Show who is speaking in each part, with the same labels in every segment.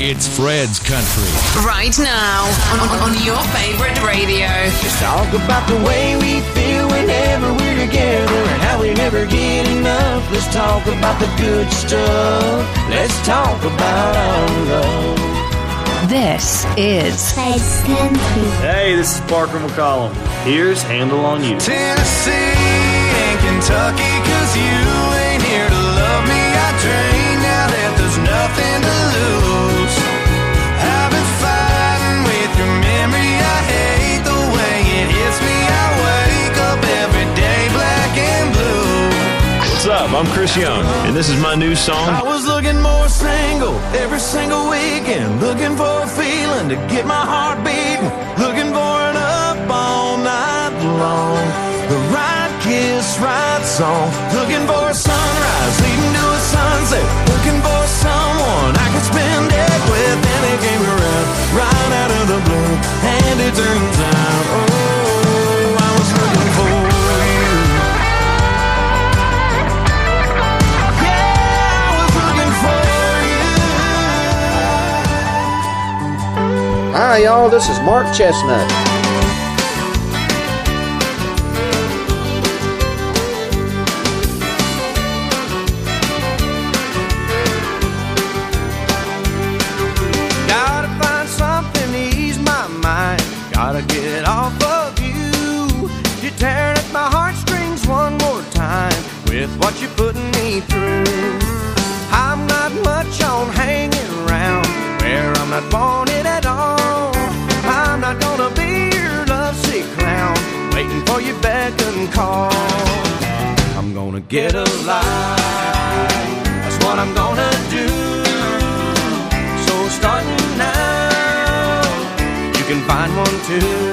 Speaker 1: It's Fred's Country.
Speaker 2: Right now, on, on your favorite radio.
Speaker 3: Let's talk about the way we feel whenever we're together and how we never get enough. Let's talk about the good stuff. Let's talk about our love.
Speaker 4: This is
Speaker 5: Fred's Country.
Speaker 6: Hey, this is Parker McCollum. Here's Handle on You.
Speaker 7: Tennessee and Kentucky, cause you ain't here to love me. I drain now that there's nothing to lose.
Speaker 6: I'm Chris Young, and this is my new song.
Speaker 3: I was looking more single every single weekend, looking for a feeling to get my heart beating, looking for an up all night long. The right kiss, right song, looking for a sunrise leading to a sunset, looking for someone I could spend it with. And it came around right out of the blue, and it turns out, oh,
Speaker 8: Hi, y'all. This is Mark Chesnutt.
Speaker 3: Gotta find something to ease my mind. Gotta get off of you. You're tearing at my heartstrings one more time with what you're putting me through. Call. I'm gonna get a life. That's what I'm gonna do. So starting now, you can find one too.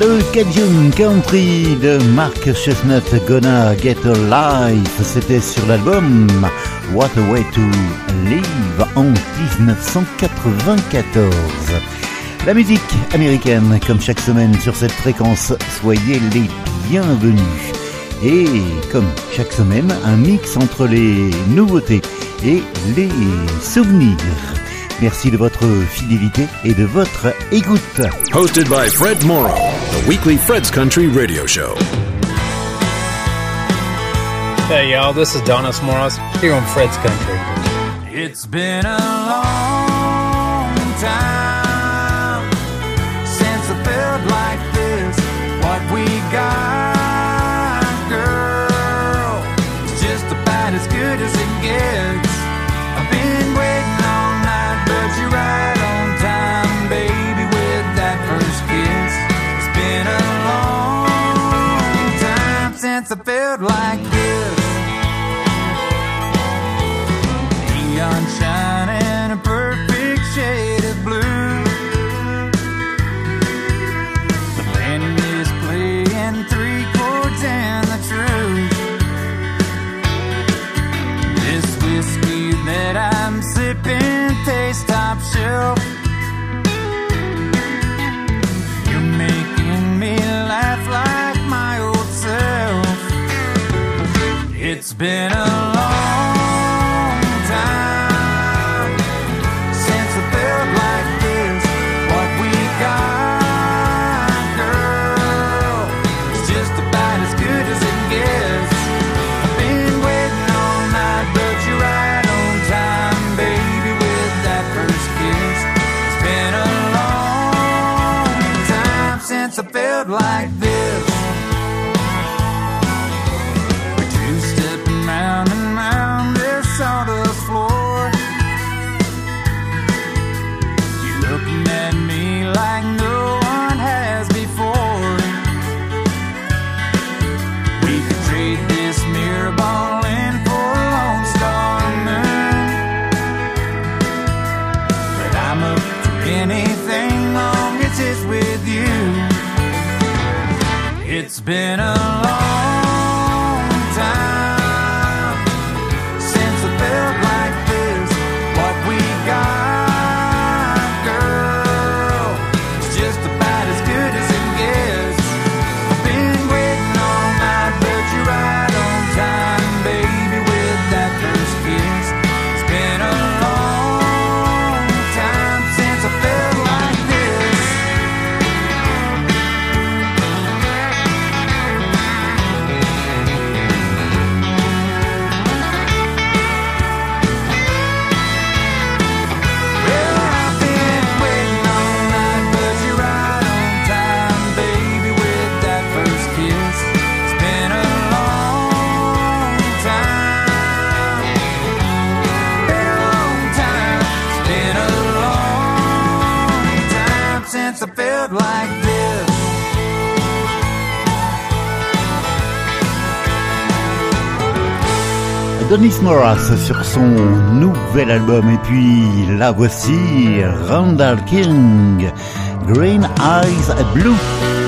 Speaker 9: Le Cajun Country de Mark Chestnut Gonna Get a Life, c'était sur l'album What a Way to Live en 1994. La musique américaine, comme chaque semaine sur cette fréquence, soyez les bienvenus. Et comme chaque semaine, un mix entre les nouveautés et les souvenirs. Merci de votre fidélité et de votre écoute.
Speaker 1: Hosted by Fred Morrow, the weekly Fred's Country radio show.
Speaker 10: Hey y'all, this is Donis Morris here on Fred's Country.
Speaker 7: It's been a long time It's been a
Speaker 9: Donis Morris sur son nouvel album. Et puis la voici Randall King, Green Eyes Blue.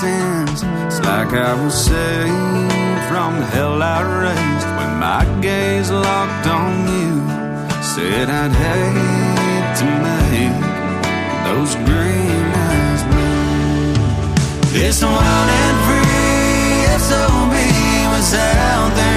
Speaker 7: sins. It's like I was saved from the hell I raised when my gaze locked on you. Said I'd hate to make those green eyes blue. This one and free SOB was out there.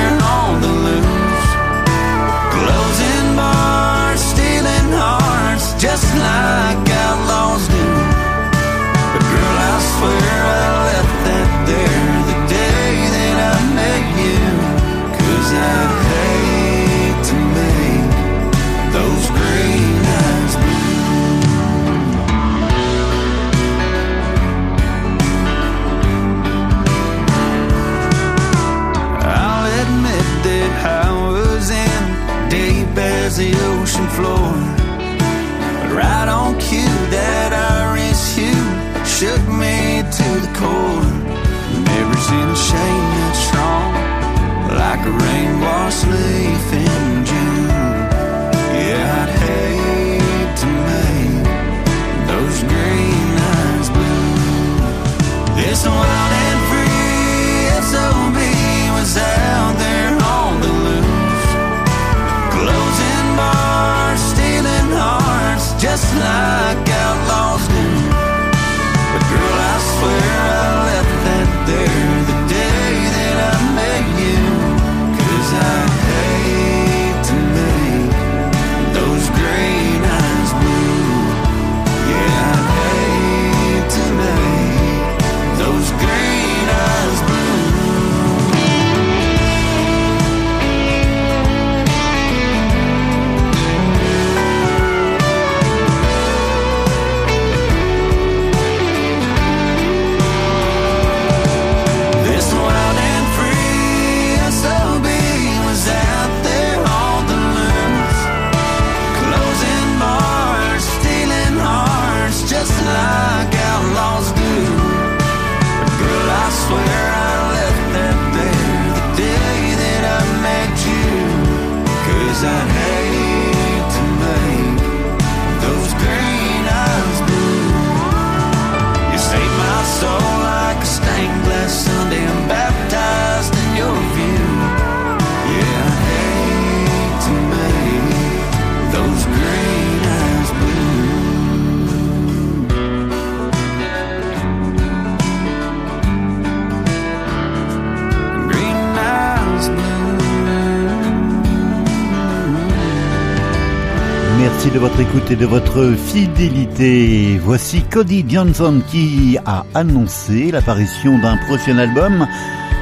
Speaker 9: Merci de votre écoute et de votre fidélité. Voici Cody Johnson qui a annoncé l'apparition d'un prochain album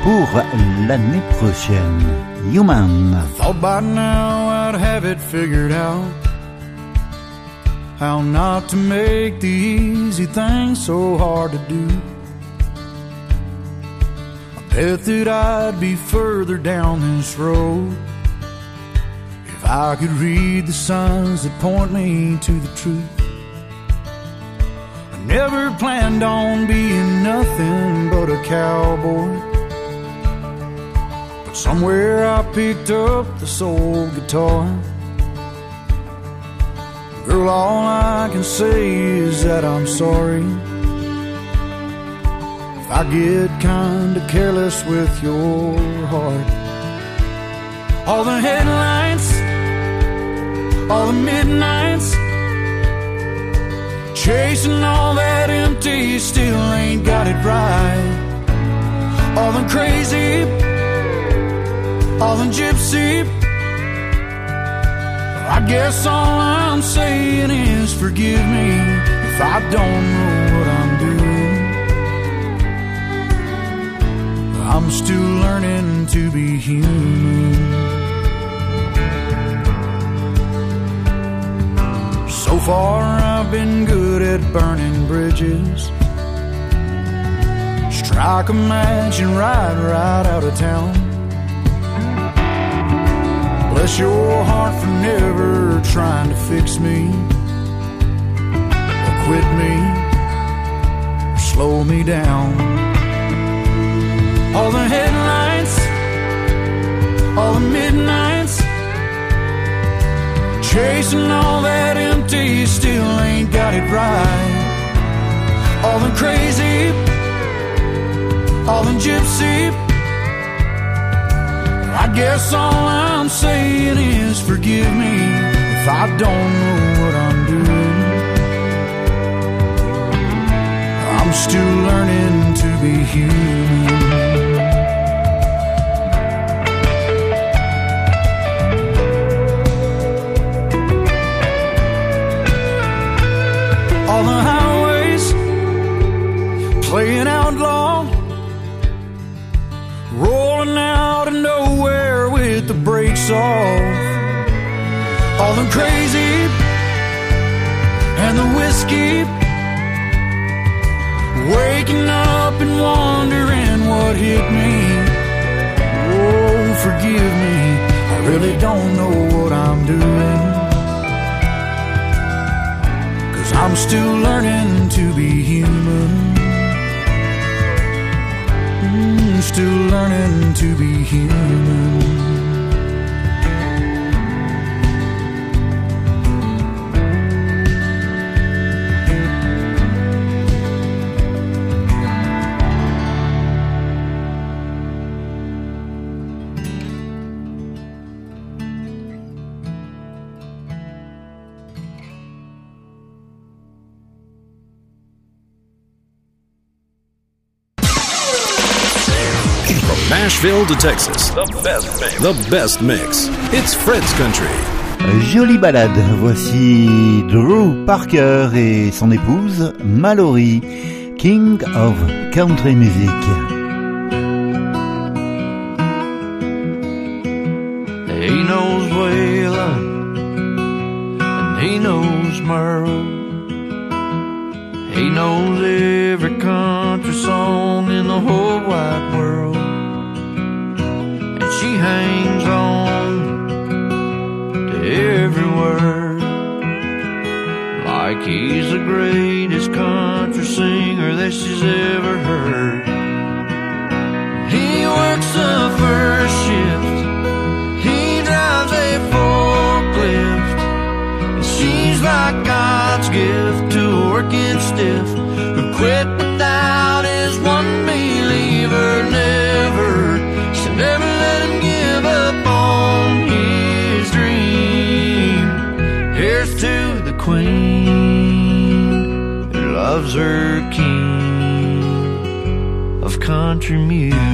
Speaker 9: pour l'année prochaine. Human.
Speaker 4: Thought by now I'd have it figured out. How not to make the easy things so hard to do. I bet that I'd be further down this road I could read the signs that point me to the truth. I never planned on being nothing but a cowboy. But somewhere I picked up the soul guitar. Girl, all I can say is that I'm sorry. If I get kinda careless with your heart. All the headlines, all the midnights, chasing all that empty, still ain't got it right. All the crazy, all the gypsy. I guess all I'm saying is forgive me if I don't know what I'm doing. I'm still learning to be human. So far, I've been good at burning bridges. Strike a match and ride right out of town. Bless your heart for never trying to fix me, or quit me, or slow me down. All the headlights, all the midnights, chasing all that empty, still ain't got it right. All them crazy, all them gypsy. I guess all I'm saying is forgive me if I don't know what I'm doing. I'm still learning to be human. All the highways playing outlaw, rolling out of nowhere with the brakes off. All the crazy and the whiskey, waking up and wondering what hit me. Oh, forgive me, I really don't know what I'm doing. Cause I'm still learning to be human. Mm, still learning to be human.
Speaker 1: Nashville to Texas, the best mix. The best mix. It's Fred's Country.
Speaker 9: Jolie balade, voici Drew Parker et son épouse Mallory, King of Country Music.
Speaker 3: He knows Waylon and he knows Merle. He knows every country song in the whole wide world. Hangs on to every word like he's the greatest country singer that she's ever heard. He works the first shift. He drives a forklift. And she's like God's gift to a working stiff who quit country music.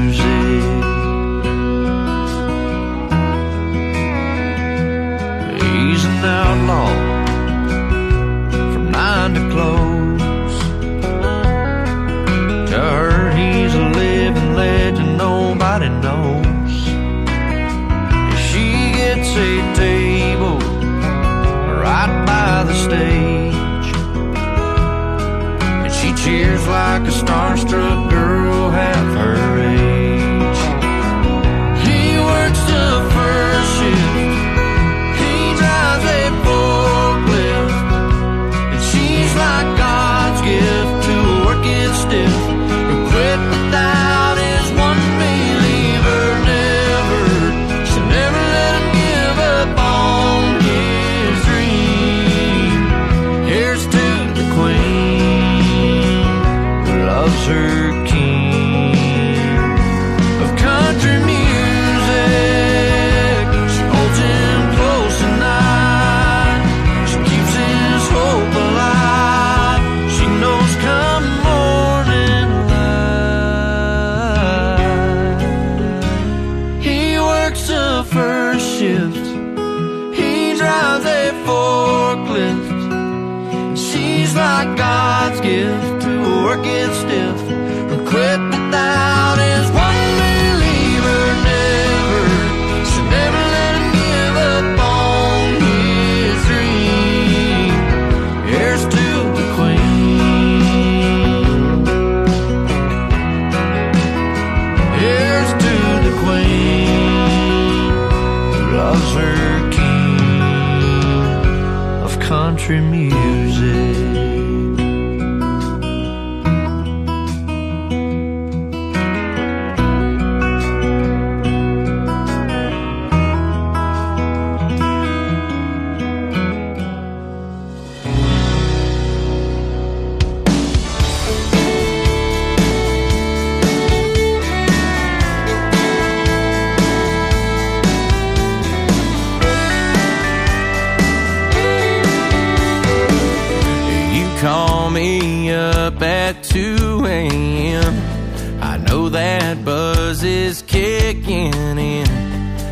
Speaker 3: Call me up at 2 a.m. I know that buzz is kicking in.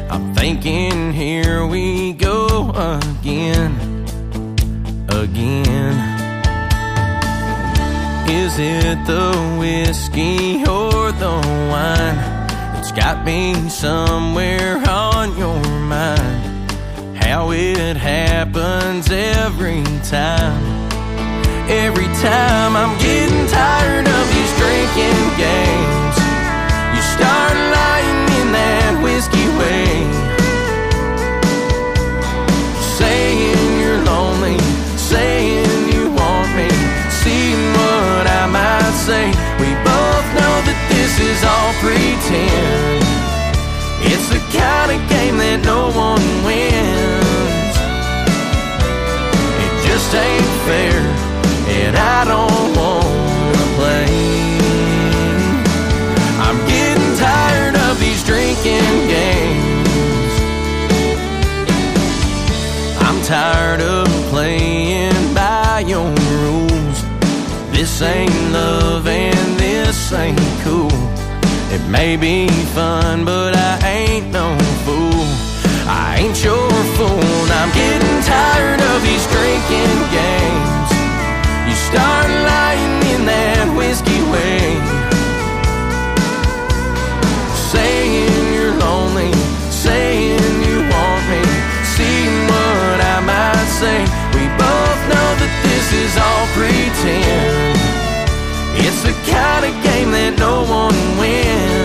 Speaker 3: I'm thinking, here we go again. Again. Is it the whiskey or the wine that's got me somewhere on your mind? How it happens every time. Every time I'm getting tired of these drinking games, you start lying in that whiskey way, saying you're lonely, saying you want me, seeing what I might say. We both know that this is all pretend. It's the kind of game that no one wins. It just ain't fair and I don't wanna play. I'm getting tired of these drinking games. I'm tired of playing by your rules. This ain't love and this ain't cool. It may be fun, but I ain't no fool. I ain't your fool. I'm getting tired of these drinking games. Start lying in that whiskey way, saying you're lonely, saying you want me, seeing what I might say. We both know that this is all pretend. It's the kind of game that no one wins.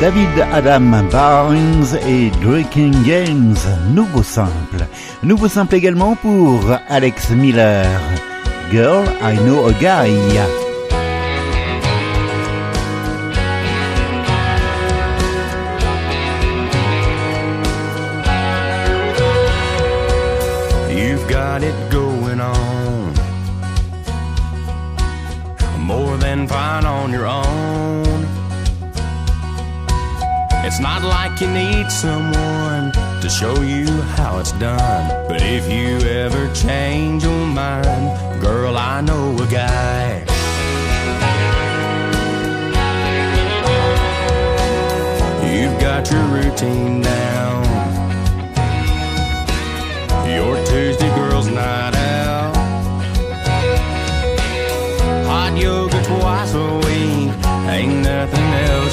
Speaker 9: David Adam Barnes et Drinking Games, nouveau simple. Nouveau simple également pour Alex Miller. Girl, I know a guy.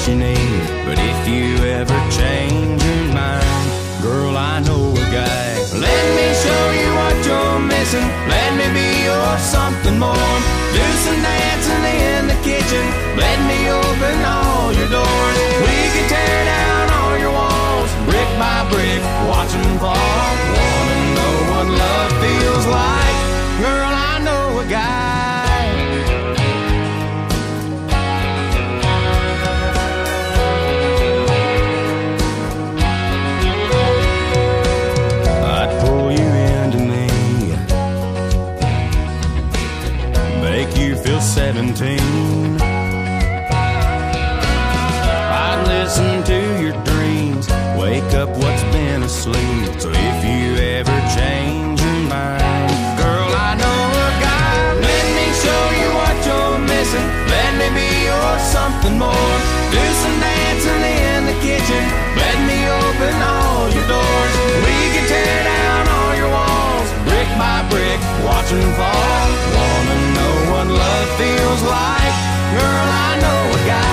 Speaker 3: You need. But if you ever change your mind, girl, I know a guy. Let me show you what you're missing. Let me be your something more. Do some dancing in the kitchen. Let me open all your doors. We can tear down all your walls, brick by brick, watch them fall. Wanna know what love feels like? Girl, I know a guy. 17. I'd listen to your dreams, wake up what's been asleep. So if you ever change your mind, girl, I know a guy. Let me show you what you're missing. Let me be your something more. Do some dancing in the kitchen. Let me open all your doors. We can tear down all your walls, brick by brick, watch them fall. Feels like? Girl, I know a guy.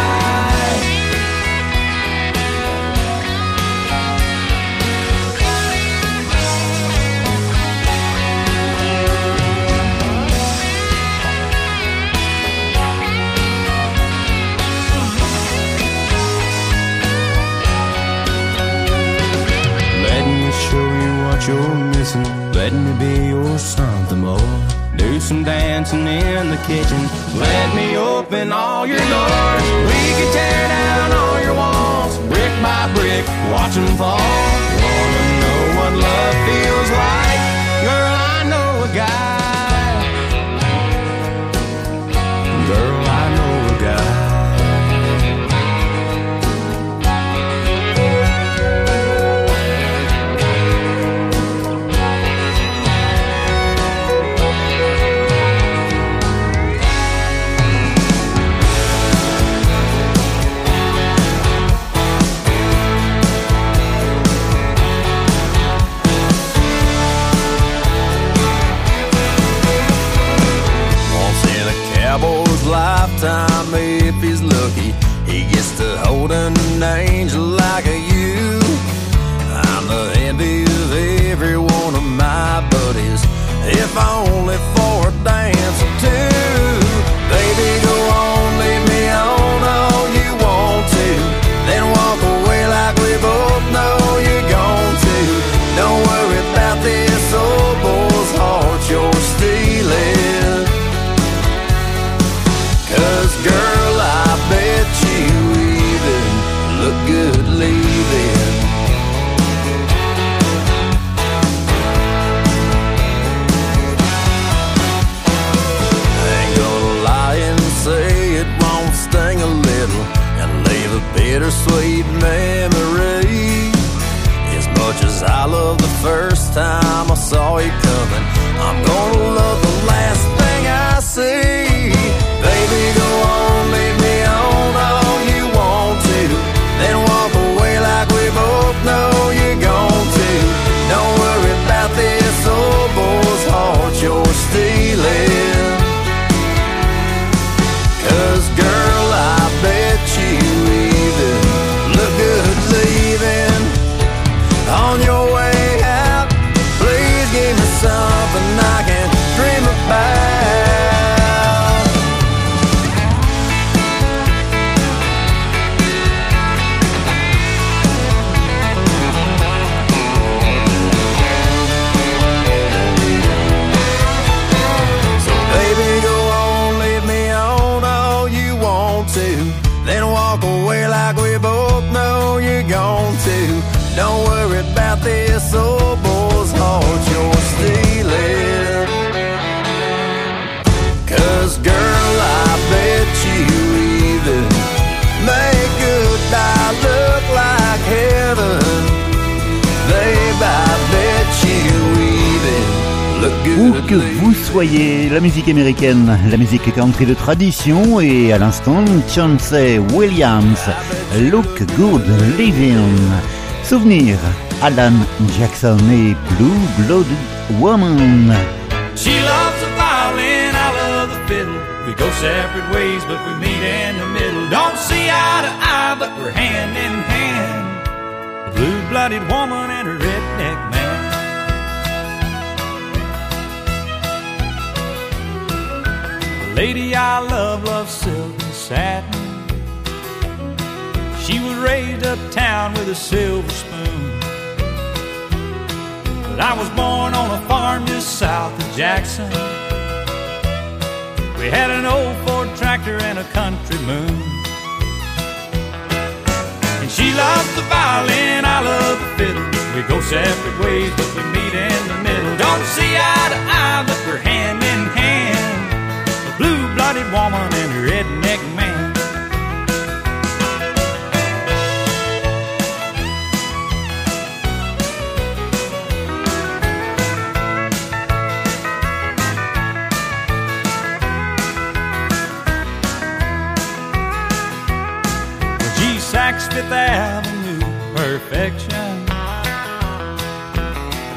Speaker 3: Let me show you what you're missing. Let me be your something more. Do some dancing in the kitchen. Let me open all your doors. We can tear down all your walls, brick by brick, watch them fall. An angel like you. I'm the envy of every one of my buddies, if only for a dance or two. Time I saw you coming, I'm gonna
Speaker 9: musique américaine, la musique country de tradition et à l'instant Chauncey Williams, Look Good Living. Souvenir, Alan Jackson et Blue Blooded Woman.
Speaker 11: She loves the violin, I love the fiddle. We go separate ways, but we meet in the middle. Don't see eye to eye, but we're hand in hand. A blue-blooded woman and a redneck lady I love loves silk and satin. She was raised uptown with a silver spoon. But I was born on a farm just south of Jackson. We had an old Ford tractor and a country moon. And she loves the violin, I love the fiddle. We go separate ways, but we meet in the middle. Don't see eye to eye, but we're hand in hand. Blue-blooded woman and redneck man. Saks Fifth Avenue perfection.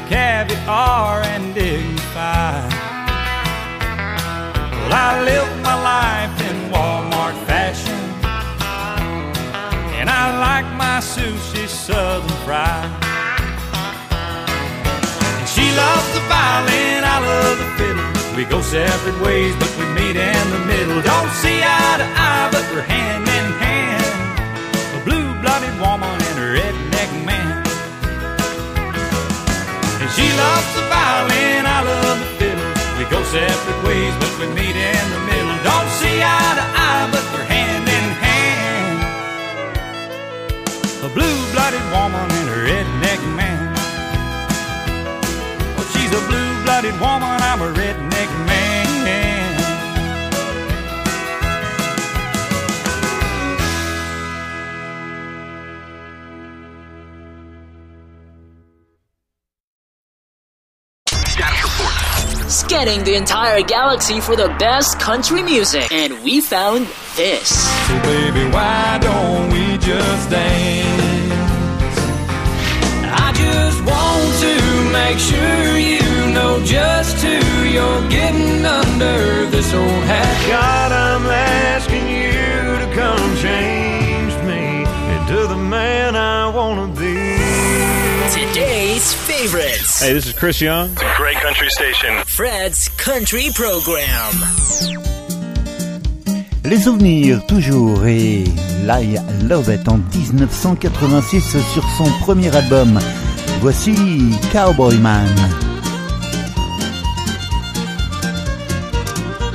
Speaker 11: Caviar and dignified. I live my life in Walmart fashion. And I like my sushi southern fried. And she loves the violin, I love the fiddle. We go separate ways, but we meet in the middle. Don't see eye to eye, but we're hand in hand A blue-blooded woman and a redneck man. And she loves the violin, I love the go separate ways, but we meet in the middle. Don't see eye to eye, but we're hand in hand. A blue-blooded woman and a redneck man. Well, she's a blue-blooded woman, I'm a redneck man.
Speaker 12: Scanning the entire galaxy for the best country music, and we found this.
Speaker 11: So, baby, why don't we just dance? I just want to make sure you know just who you're getting under this old hat.
Speaker 3: God, I'm asking
Speaker 12: favorites.
Speaker 6: Hey, this is Chris Young.
Speaker 13: It's a great country station.
Speaker 12: Fred's Country Program.
Speaker 9: Les souvenirs toujours et I Love It en 1986 sur son premier album. Voici Cowboy Man.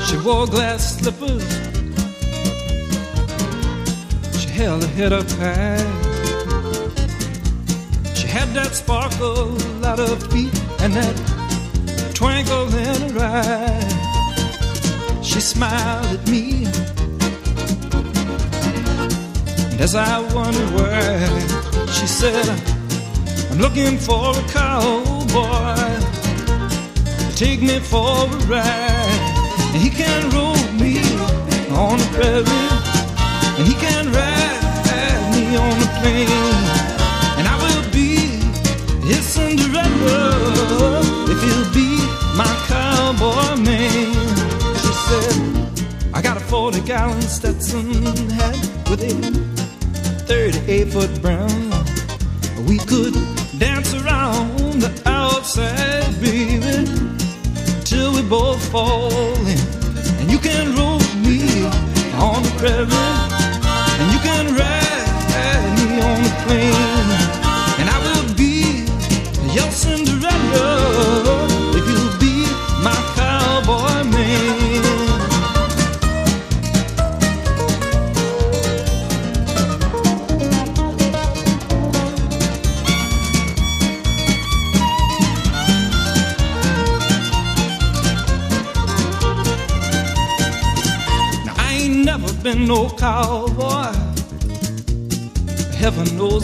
Speaker 11: She wore glass slippers. She held her head up high. That sparkle out of feet and that twinkle in her eye. She smiled at me. And as I wondered why, she said, I'm looking for a cowboy take me for a ride. And he can roll me on the prairie, and he can ride me on the plain. His Cinderella if he'll be my cowboy man. She said, I got a 40 gallon Stetson hat with a 38 foot brown. We could dance around the outside, baby, till we both fall in. And you can roll me on the prairie, and you can ride me on the plain.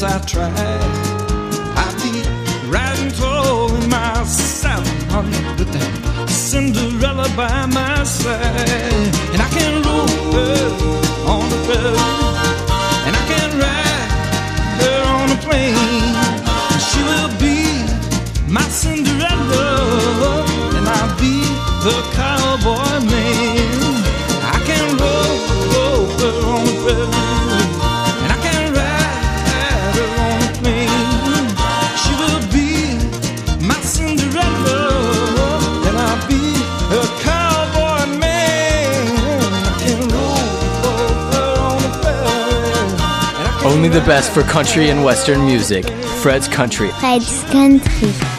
Speaker 11: I tried.
Speaker 13: best for country and western music. Fred's Country.
Speaker 3: Fred's Country.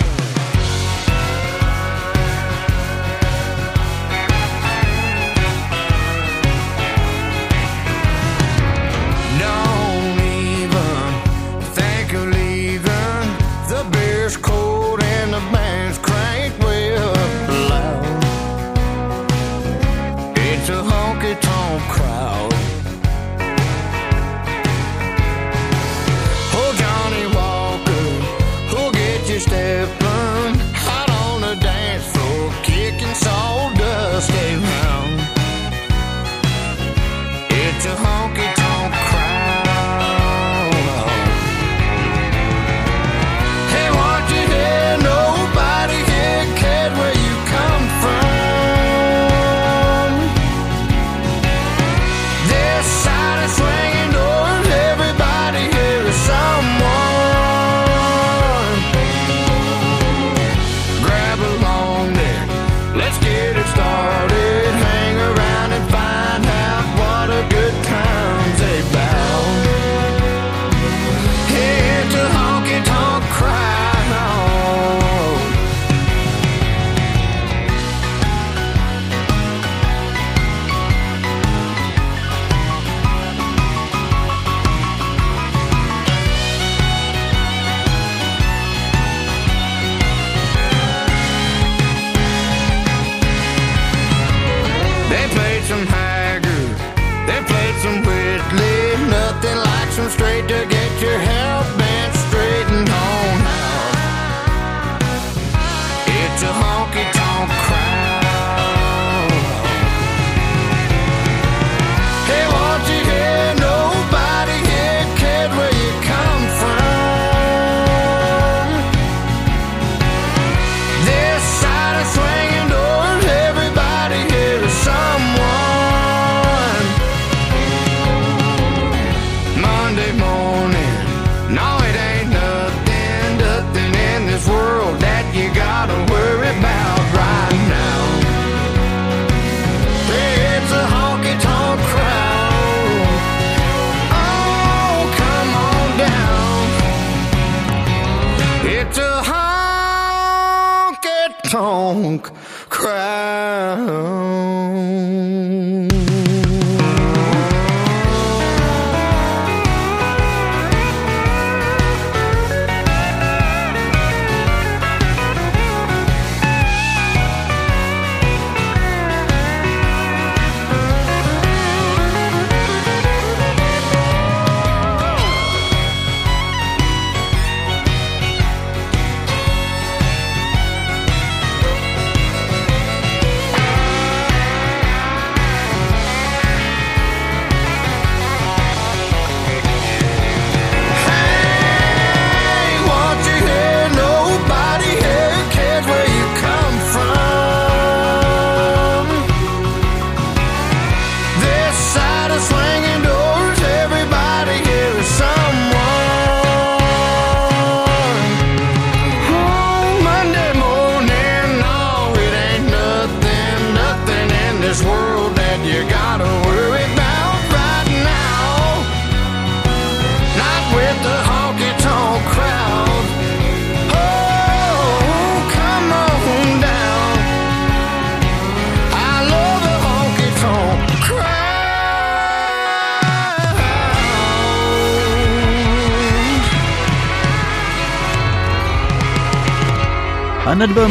Speaker 9: Ordnung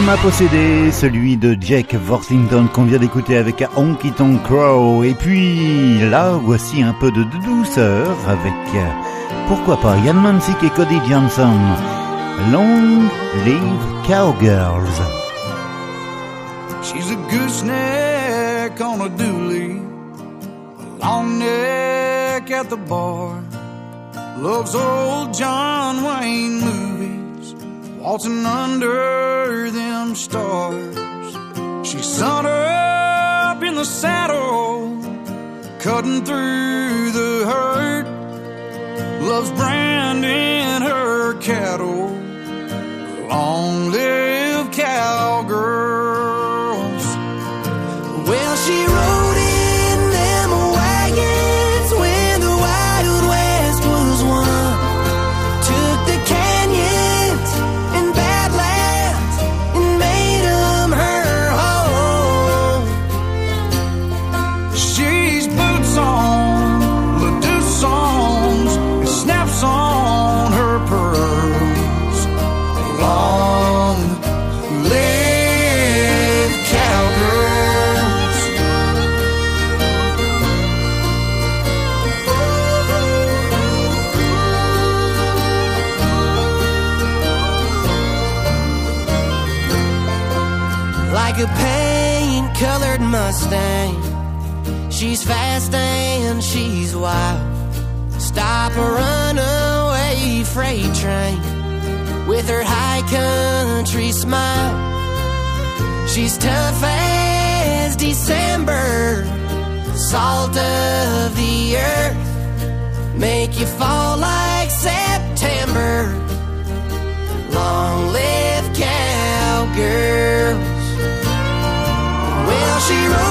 Speaker 9: m'a possédé, celui de Jack Worthington qu'on vient d'écouter avec Honky Tonk Crow. Et puis là, voici un peu de douceur avec, euh, pourquoi pas, Ian Mansik et Cody Johnson. Long Live Cowgirls.
Speaker 4: She's a on a neck at the bar, loves old John Wayne. Waltzing under them stars. She's sun up in the saddle, cutting through the herd. Loves branding her cattle. Long live cowgirls.
Speaker 14: Wild. Stop a runaway freight train with her high country smile. She's tough as December, salt of the earth, make you fall like September. Long live cowgirls. Well, she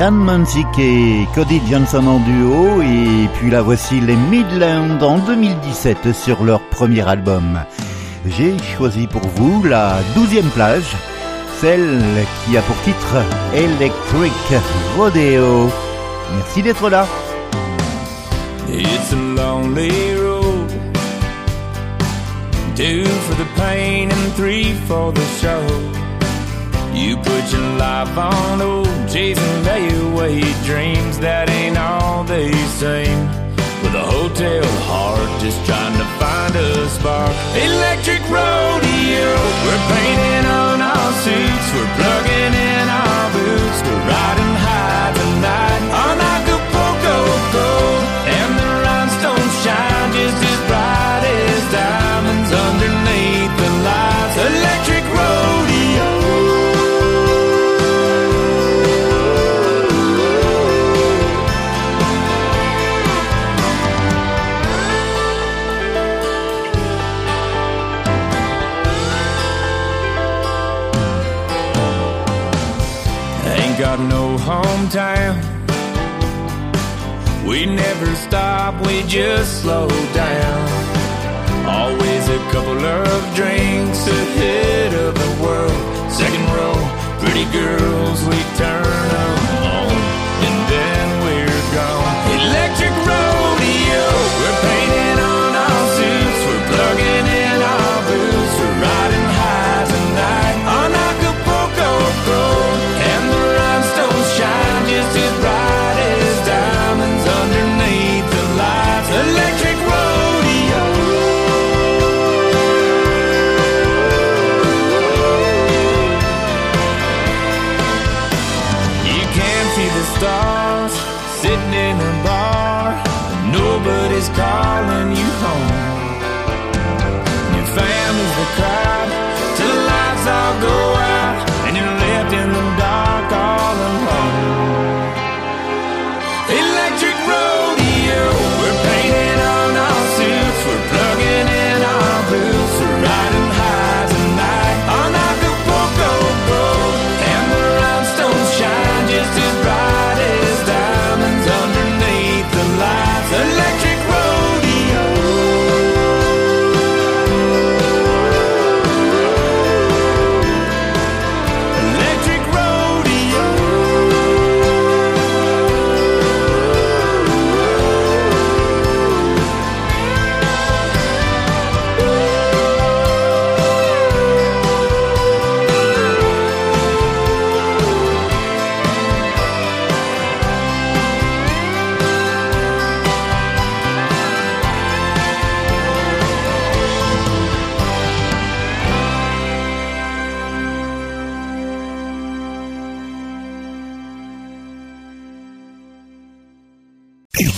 Speaker 9: Anne Munzik et Cody Johnson en duo, et puis la voici les Midlands en 2017 sur leur premier album. J'ai choisi pour vous la douzième plage, celle qui a pour titre Electric Rodeo. Merci d'être là.
Speaker 15: It's a lonely road. For the pain and three for the show. You put your life on hold, chasing layaway dreams that ain't all they seem. With a hotel heart, just trying to find a spark. Electric rodeo, we're painting on our suits, we're plugging in our boots, we're riding high tonight on Acapulco gold, and the rhinestones shine just as bright as diamonds slow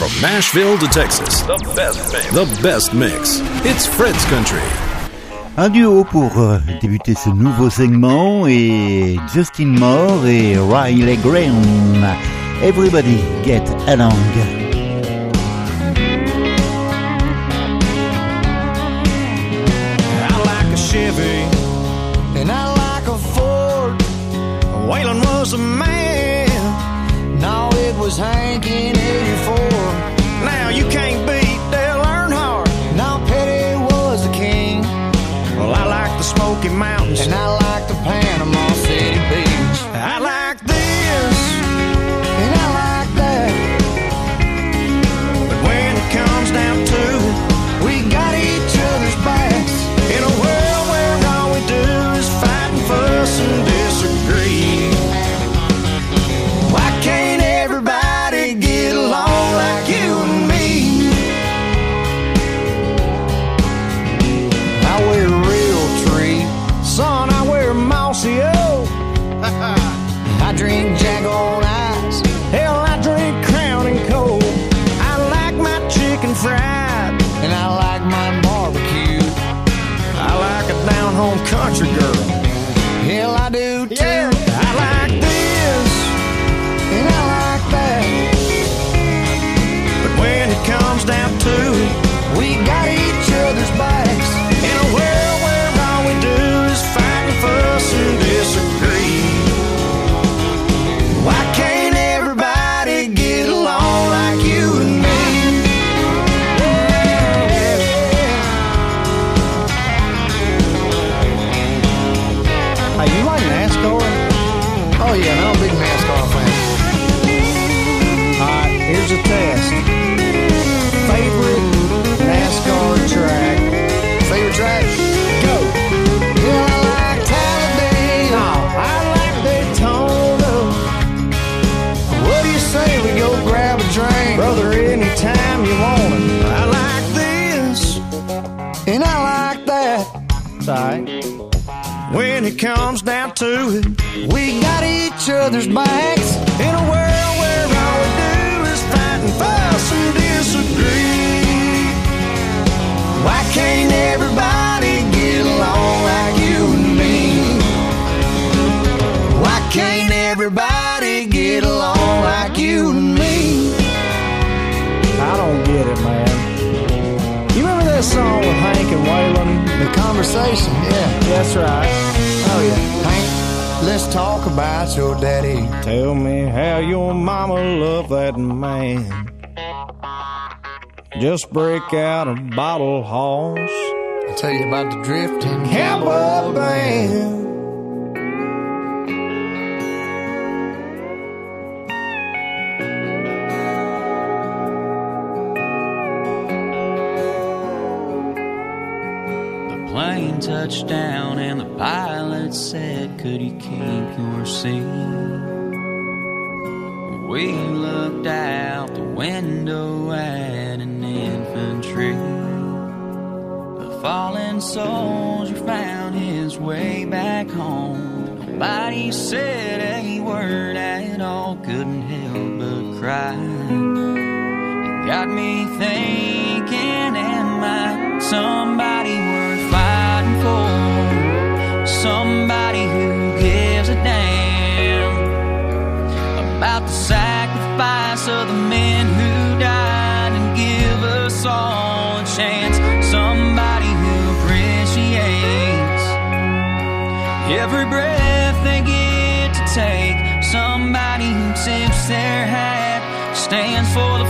Speaker 1: From Nashville to Texas, the best mix. The best mix. It's Fred's Country.
Speaker 9: Un duo pour euh, débuter ce nouveau segment et Justin Moore et Riley Graham. Everybody get along.
Speaker 4: was hanging 84 the Mountains. And I home country girl. Hell, I do too. I comes down to it, we got each other's backs. In a world where all we do is fight and fuss and disagree. Why can't everybody get along like you and me? Why can't everybody get along like you and me? I don't get it, man. You remember that song with Hank and Waylon? The conversation, yeah. That's right. Oh, yeah. Hank, let's talk about your daddy. Tell me how your mama loved that man. Just break out a bottle horse. I'll tell you about the drifting cowboy band.
Speaker 7: Touched down and the pilot said, Could you keep your seat? We looked out the window at an infantry. The fallen soldier found his way back home. Nobody said a word at all, couldn't help but cry. It got me thinking, am I somebody every breath they get to take. Somebody who tips their hat, stands for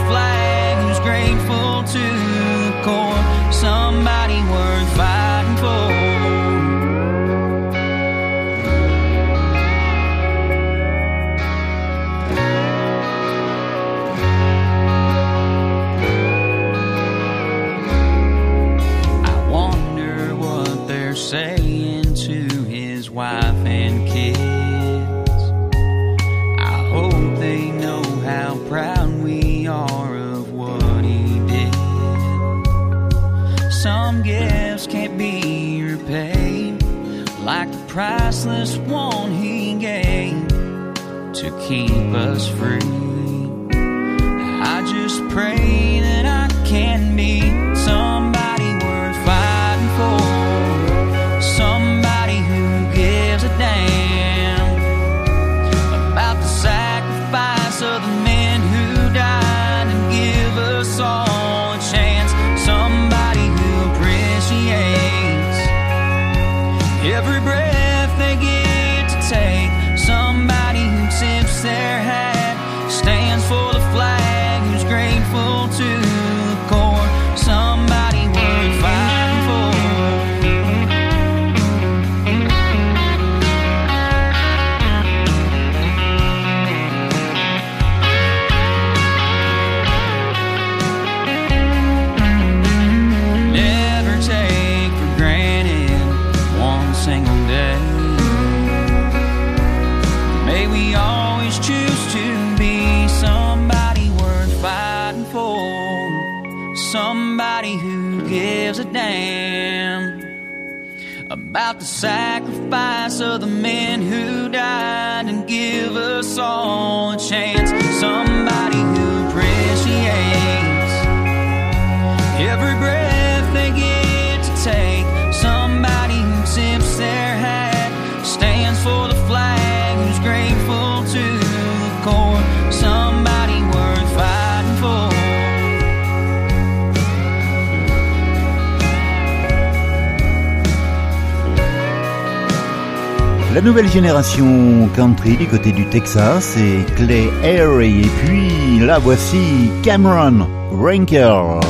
Speaker 9: nouvelle génération country du côté du Texas, c'est Clay Airy et puis la voici Cameron
Speaker 5: Rankle.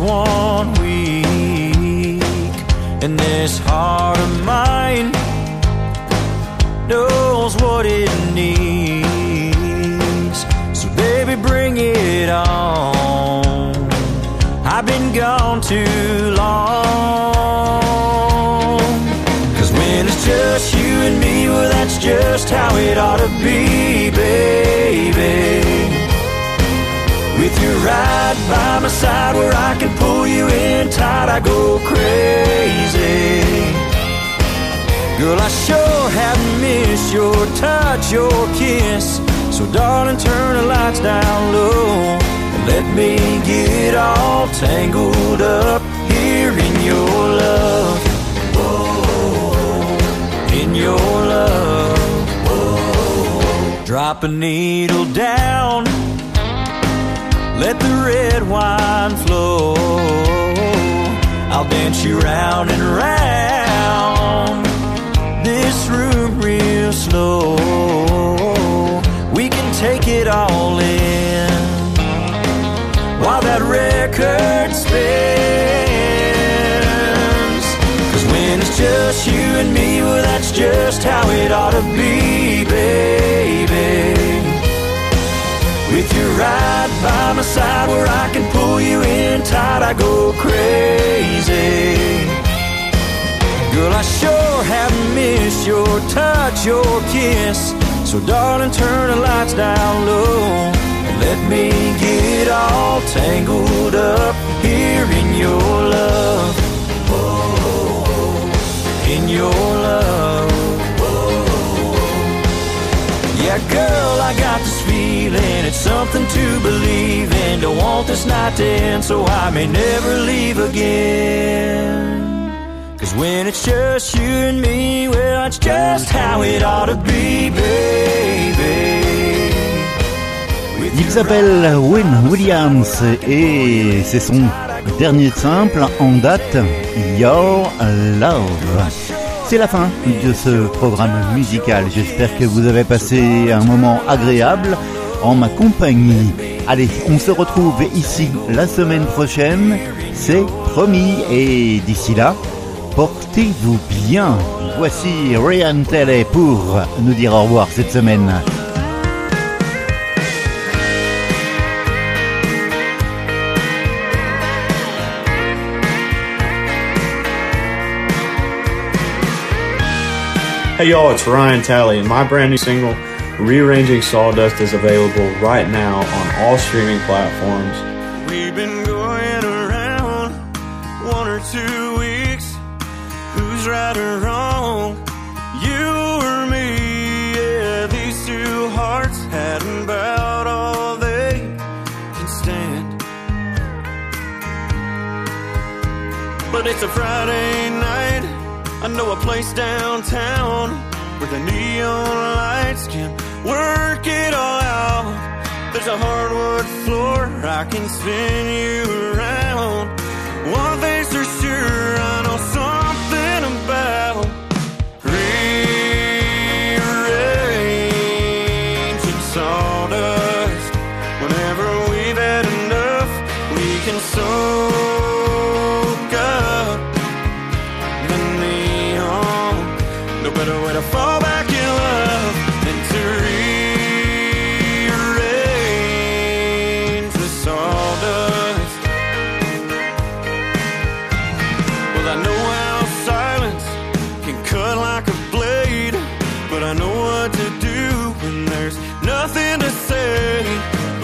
Speaker 5: one.
Speaker 15: Your touch, your kiss. So, darling, turn the lights down low and let me get all tangled up here in your love. Whoa, in your love. Whoa. Drop a needle down, let the red wine flow. I'll dance you round and round this room real slow. We can take it all in while that record spins. Cause when it's just you and me, well, that's just how it ought to be, baby. With you right by my side where I can pull you in tight, I go crazy. Girl, I sure have missed your touch, your kiss. So, darling, turn the lights down low and let me get all tangled up here in your love. In your love. Yeah, girl, I got this feeling. It's something to believe in. Don't want this night to end, so I may never leave again. Cause when it's just you and me, well, it's just how it ought to be, baby.
Speaker 9: Il s'appelle Win Williams et c'est son dernier simple en date, Your Love. C'est la fin de ce programme musical. J'espère que vous avez passé un moment agréable en ma compagnie. Allez, on se retrouve ici la semaine prochaine, c'est promis. Et d'ici là, portez-vous bien. Voici Ryan Talley pour nous dire au revoir cette semaine.
Speaker 6: Hey y'all, it's Ryan Talley, and my brand new single, Rearranging Sawdust, is available right now on all streaming platforms.
Speaker 3: It's a Friday night. I know a place downtown where the neon lights can work it all out. There's a hardwood floor I can spin you around. One thing's for sure, I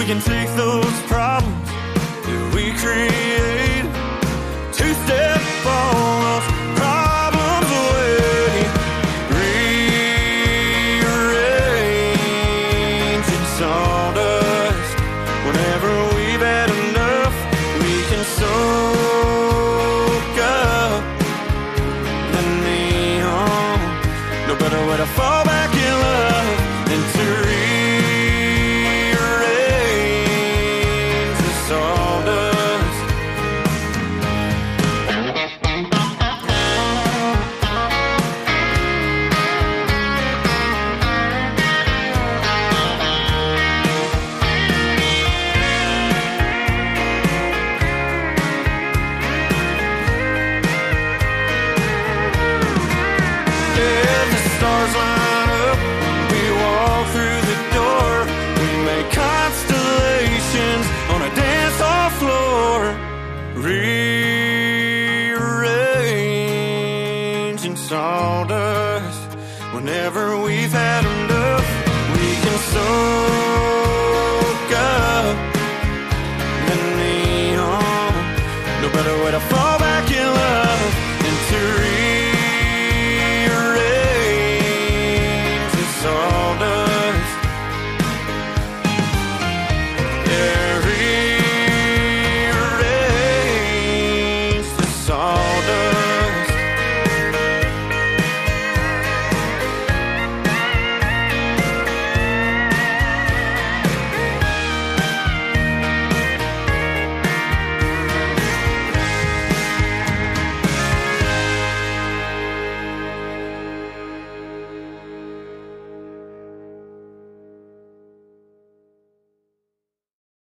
Speaker 3: can take those problems